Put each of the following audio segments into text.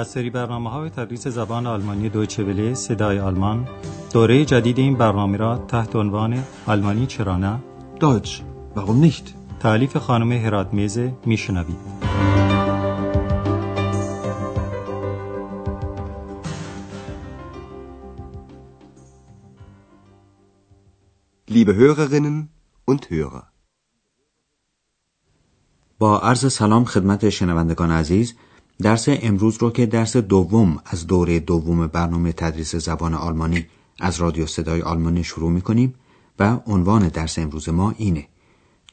از سری برنامه های تدریس زبان آلمانی دویچه وله صدای آلمان دوره جدید این برنامه را تحت عنوان آلمانی چرا نه Deutsch, warum nicht? تعلیف خانم هرات میزه میشنوید Liebe Hörerinnen und Hörer. با عرض سلام خدمت شنوندگان عزیز درس امروز رو که درس دوم از دوره دوم برنامه تدریس زبان آلمانی از رادیو صدای آلمانی شروع می کنیم و عنوان درس امروز ما اینه.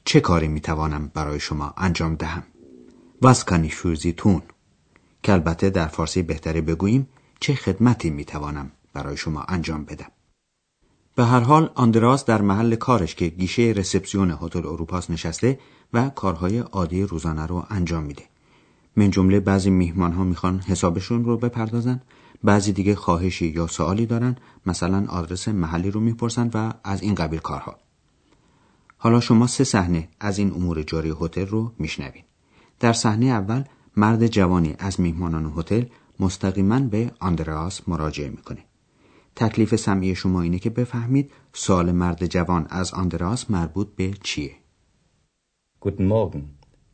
چه کاری می توانم برای شما انجام دهم؟ für Sie tun که البته در فارسی بهتره بگوییم چه خدمتی می توانم برای شما انجام بدم؟ به هر حال آندراس در محل کارش که گیشه رسپسیون هتل اروپاس نشسته و کارهای عادی روزانه رو انجام میده. من جمله بعضی میهمان ها می‌خوان حسابشون رو بپردازن، بعضی دیگه خواهشی یا سوالی دارن، مثلا آدرس محلی رو می‌پرسن و از این قبیل کارها. حالا شما سه صحنه از این امور جاری هتل رو میشنوین. در صحنه اول مرد جوانی از میهمانان هتل مستقیما به آندراس مراجعه می‌کنه. تکلیف سمعی شما اینه که بفهمید سوال مرد جوان از آندراس مربوط به چیه. Guten Morgen.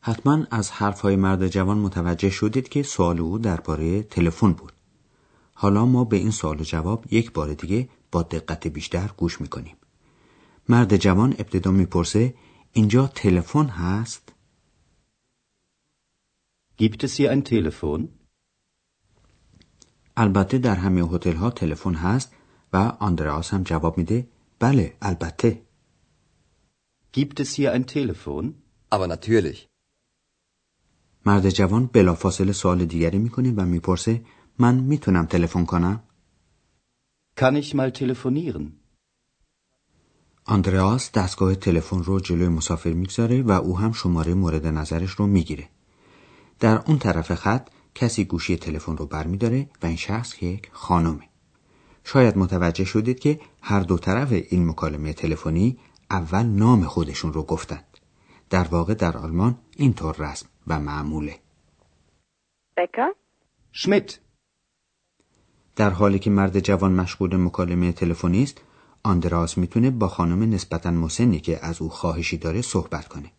حتما از حرفهای مرد جوان متوجه شدید که سوال او درباره تلفن بود. حالا ما به این سوال و جواب یک بار دیگه با دقت بیشتر گوش می‌کنیم. مرد جوان ابتدا می‌پرسه اینجا تلفن هست؟ Gibt es hier ein Telefon? البته در همه هتل ها تلفن هست و آندراس هم جواب میده بله البته. Gibt es hier ein Telefon? Aber natürlich. مرد جوان بلافاصله سوال دیگری می‌کنه و می‌پرسه من می‌تونم تلفن کنم؟ Kann ich mal telefonieren? آندراس دستگاه تلفن رو جلوی مسافر می‌گذاره و او هم شماره مورد نظرش رو می‌گیره. در اون طرف خط کسی گوشی تلفن رو برمیداره و این شخص یک خانمه. شاید متوجه شدید که هر دو طرف این مکالمه تلفنی اول نام خودشون رو گفتند. در واقع در آلمان اینطور رسم و معموله. Becker? Schmidt. در حالی که مرد جوان مشغول مکالمه تلفنی است، آندراس می‌تونه با خانم نسبتا مسنی که از او خواهشی داره صحبت کنه.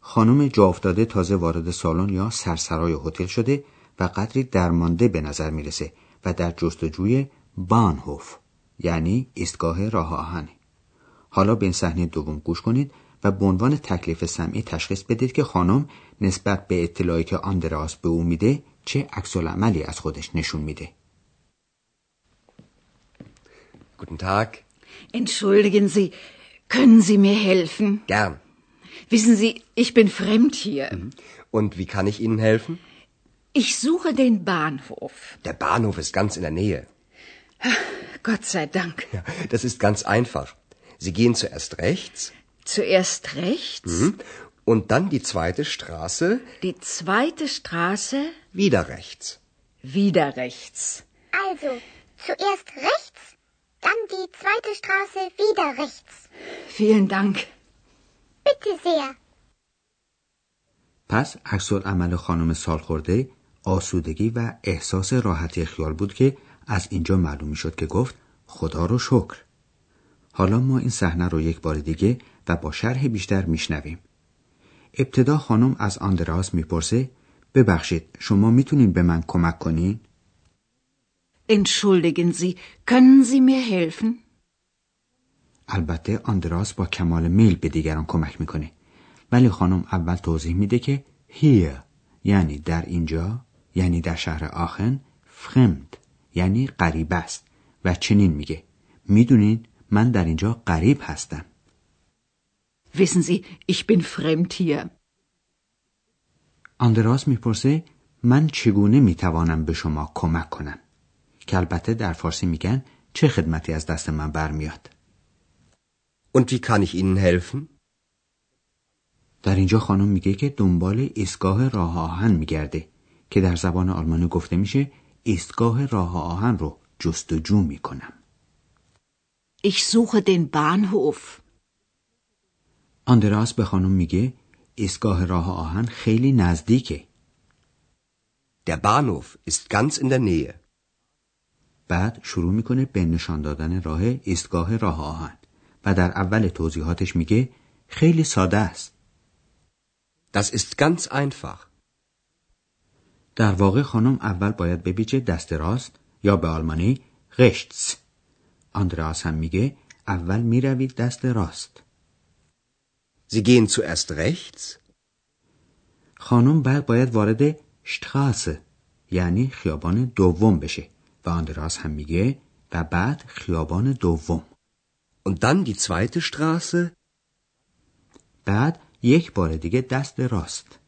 خانم جا افتاده تازه وارد سالن یا سرسرای هتل شده و قدری درمانده به نظر می‌رسه و در جستجوی بانهوف یعنی ایستگاه راه آهنه. حالا به این صحنه دوم گوش کنید و به عنوان تکلیف سمعی تشخیص بدید که خانم نسبت به اطلاعی که آندراس به او میده چه عکس عملی از خودش نشون میده. Guten Tag. Entschuldigen Sie, können Sie mir helfen? Gern. Wissen Sie, ich bin fremd hier. Und wie kann ich Ihnen helfen? Ich suche den Bahnhof. Der Bahnhof ist ganz in der Nähe. Gott sei Dank. Ja, das ist ganz einfach. Sie gehen zuerst rechts Zuerst rechts, und dann die zweite Straße die zweite Straße, wieder rechts. wieder rechts. Also, zuerst rechts, dann die zweite Straße wieder rechts. Vielen Dank. Bitte sehr. پس عکس عمل خانم سالخورده آسودگی و احساس راحتی خیال بود که از اینجا معلوم شد که گفت خدا رو شکر. حالا ما این صحنه رو یک بار دیگه و با شرح بیشتر میشنویم. ابتدا خانم از آندراس می‌پرسه ببخشید شما می‌تونین به من کمک کنین؟ Entschuldigen Sie, können Sie mir helfen? البته آندراس با کمال میل به دیگران کمک می‌کنه ولی خانم اول توضیح میده که here یعنی در اینجا یعنی در شهر آخن فرمد یعنی غریب است و چنین میگه می‌دونین من در اینجا غریب هستم Wissen Sie, ich bin fremd hier. آندراس می‌پرسه من چگونه می‌توانم به شما کمک کنم که البته در فارسی میگن چه خدمتی از دست من برمیاد Und wie kann ich Ihnen helfen? در اینجا خانم میگه که دنبال ایستگاه راه آهن میگرده که در زبان آلمانی گفته میشه ایستگاه راه آهن رو جستجو می‌کنم Ich suche den Bahnhof. آندراس به خانم میگه ایستگاه راه آهن خیلی نزدیکه Der Bahnhof ist ganz in der Nähe. بعد شروع می‌کنه به نشان دادن راه ایستگاه راه آهن و در اول توضیحاتش میگه خیلی ساده است Das ist ganz einfach. در واقع خانم اول باید بپیچه دست راست یا به آلمانی rechts آندراس هم میگه اول می‌روید دست راست Sie gehen zuerst rechts, خانم بعد باید وارد شتراسه یعنی خیابان دوم بشه. و آندراس هم میگه و بعد خیابان دوم. Und dann die zweite Straße, بعد یک بار دیگه دست راست.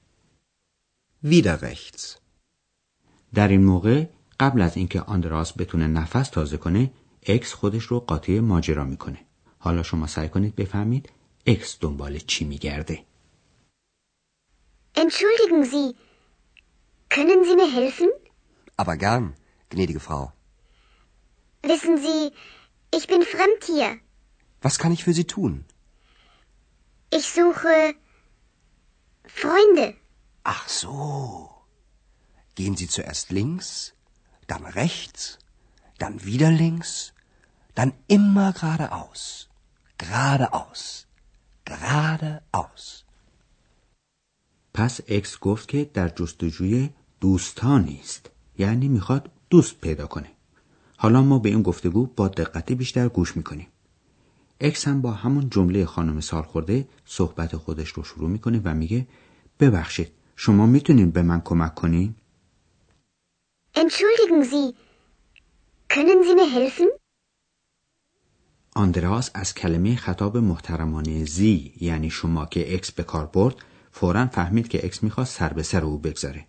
Wieder rechts. در این موقع قبل از اینکه آندراس بتونه نفس تازه کنه اکس خودش رو قاطی ماجرا می‌کنه. حالا شما سعی کنید بفهمید اکس دنبال چی میگرده Entschuldigen Sie, können Sie mir helfen? Aber gern, gnädige Frau. Wissen Sie, ich bin fremd hier. Was kann ich für Sie tun? Ich suche Freunde. Ach so. Gehen Sie zuerst links, dann rechts, dann wieder links, dann immer geradeaus. Geradeaus. Geradeaus. پس اکس گفت که در جستجوی دوستانی است یعنی می‌خواد دوست پیدا کنه حالا ما به این گفتگو با دقت بیشتر گوش می‌کنیم اکس هم با همون جمله خانم سالخورده صحبت خودش رو شروع می‌کنه و میگه ببخشید شما می‌تونین به من کمک کنین؟ Entschuldigen Sie, können Sie mir helfen? آندراس از کلمه خطاب محترمانه Sie یعنی شما که اکس به کار برد فورا فهمید که اکس می‌خواست سر به سر او بگذاره.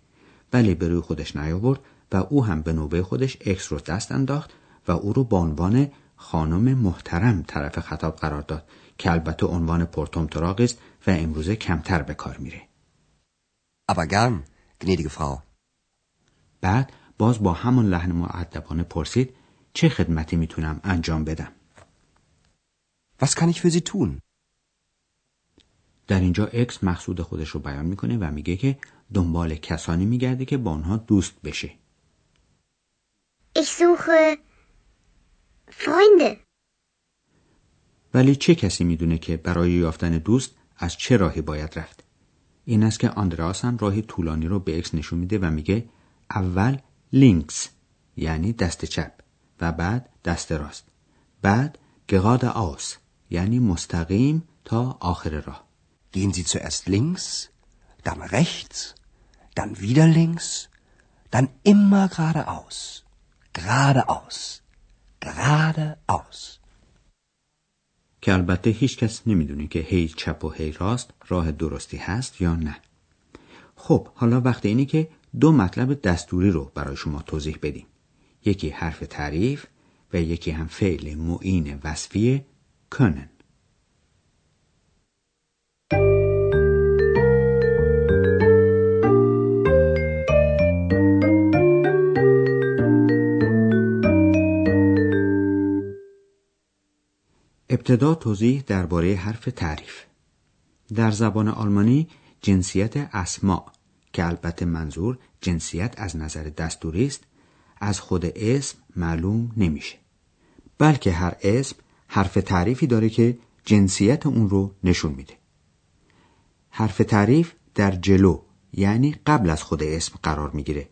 ولی به روی خودش نیاورد و او هم به نوبه خودش اکس رو دست انداخت و او رو به عنوان خانم محترم طرف خطاب قرار داد که البته عنوان پرطمطراقی است و امروزه کمتر به کار میره. Aber gern, gnädige Frau. بعد باز با همون لحن مؤدبانه پرسید چه خدمتی می‌تونم انجام بدم؟ Was kann ich für Sie tun? در اینجا اکس مقصود خودش رو بیان می‌کنه و میگه که دنبال کسانی میگرده که با آنها دوست بشه Ich suche Freunde. ولی چه کسی می‌دونه که برای یافتن دوست از چه راهی باید رفت این است که آندراس هم راهی طولانی رو به اکس نشون میده و میگه اول لینکس یعنی دست چپ و بعد دست راست بعد گراد آس یعنی مستقیم تا آخر راه Gehen Sie zuerst links, dann rechts, dann wieder links, dann immer geradeaus. Geradeaus. Geradeaus. که البته هیچ کس نمی‌دونه که هی چپ و هی راست راه درستی هست یا نه خب حالا وقت اینه که دو مطلب دستوری رو برای شما توضیح بدیم یکی حرف تعریف و یکی هم فعل معین وصفی کنن ابتدا توضیح درباره حرف تعریف. در زبان آلمانی جنسیت اسما که البته منظور جنسیت از نظر دستوری است از خود اسم معلوم نمیشه. بلکه هر اسم حرف تعریفی داره که جنسیت اون رو نشون میده. حرف تعریف در جلو یعنی قبل از خود اسم قرار می‌گیره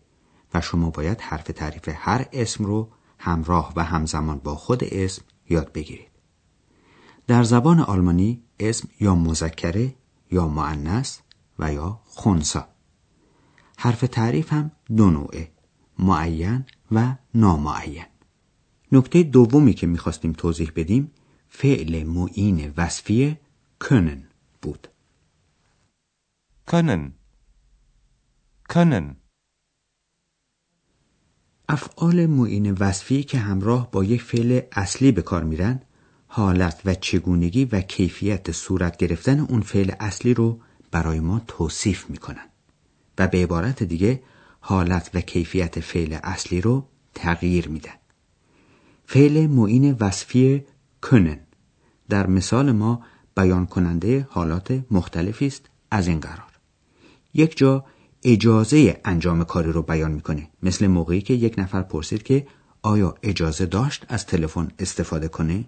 و شما باید حرف تعریف هر اسم رو همراه و همزمان با خود اسم یاد بگیرید. در زبان آلمانی اسم یا مذکره یا معنس و یا خونسا. حرف تعریف هم دو نوعه معین و نامعین. نکته دومی که می‌خواستیم توضیح بدیم فعل معین وصفی کنن بود Können. Können. افعال معین وصفی که همراه با یک فعل اصلی به کار میرن حالت و چگونگی و کیفیت صورت گرفتن اون فعل اصلی رو برای ما توصیف می‌کنن و به عبارت دیگه حالت و کیفیت فعل اصلی رو تغییر میدن فعل معین وصفی کنن. در مثال ما بیان کننده حالات مختلفی است از این قرار. یک جا اجازه انجام کاری رو بیان می‌کنه. مثل موقعی که یک نفر پرسید که آیا اجازه داشت از تلفن استفاده کنه؟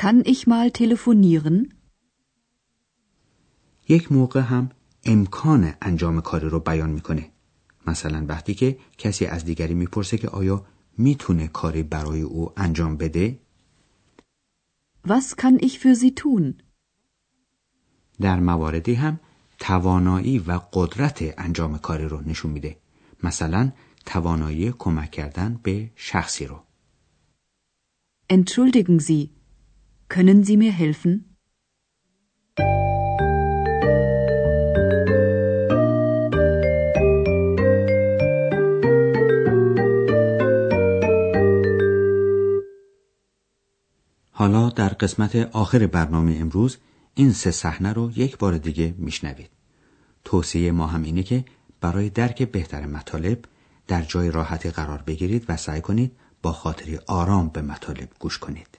Kann ich mal telefonieren? یک موقع هم امکان انجام کاری رو بیان می‌کنه. مثلا وقتی که کسی از دیگری می‌پرسه که آیا می‌تونه کاری برای او انجام بده Was kann ich für Sie tun? در مواردی هم توانایی و قدرت انجام کاری رو نشون میده مثلا توانایی کمک کردن به شخصی رو Entschuldigen Sie, können Sie mir helfen? حالا در قسمت آخر برنامه امروز این سه صحنه رو یک بار دیگه میشنوید. توصیه ما هم اینه که برای درک بهتر مطالب در جای راحتی قرار بگیرید و سعی کنید با خاطری آرام به مطالب گوش کنید.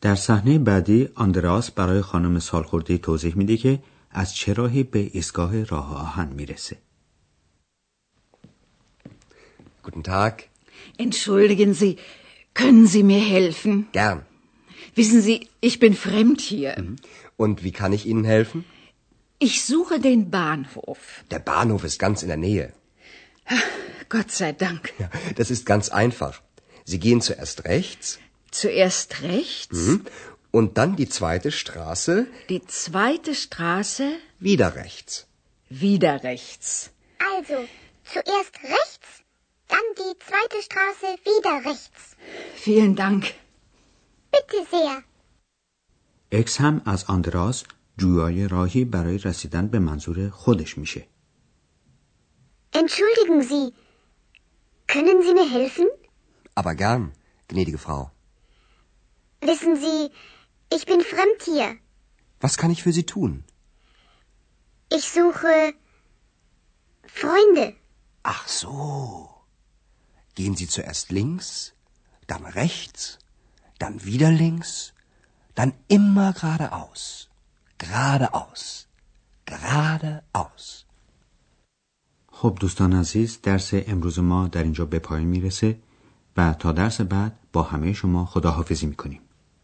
در صحنه بعدی آندراس برای خانم سالخوردی توضیح میده که از چه راهی به ایستگاه راه آهن میرسه. Guten Tag. Entschuldigen Sie, können Sie mir helfen? Gern. Wissen Sie, ich bin fremd hier. Und wie kann ich Ihnen helfen? Ich suche den Bahnhof. Der Bahnhof ist ganz in der Nähe. Gott sei Dank. Ja, das ist ganz einfach. Sie gehen zuerst rechts Zuerst rechts, und dann die zweite Straße die zweite Straße, wieder rechts. wieder rechts. Also, zuerst rechts, dann die zweite Straße wieder rechts. Vielen Dank. Bitte sehr. اکس هم از آندراس جویای راهی برای رسیدن به منظور خودش میشه. Entschuldigen Sie, können Sie mir helfen? Aber gern, gnädige Frau. Wissen Sie, ich bin fremd hier. Was kann ich für Sie tun? Ich suche Freunde. Ach so. Gehen Sie zuerst links, dann rechts, dann wieder links, dann immer geradeaus. Geradeaus. Geradeaus. خب دوستان عزیز درس امروز ما در اینجا به پایان می‌رسه و تا درس بعد با همه شما خداحافظی می‌کنیم.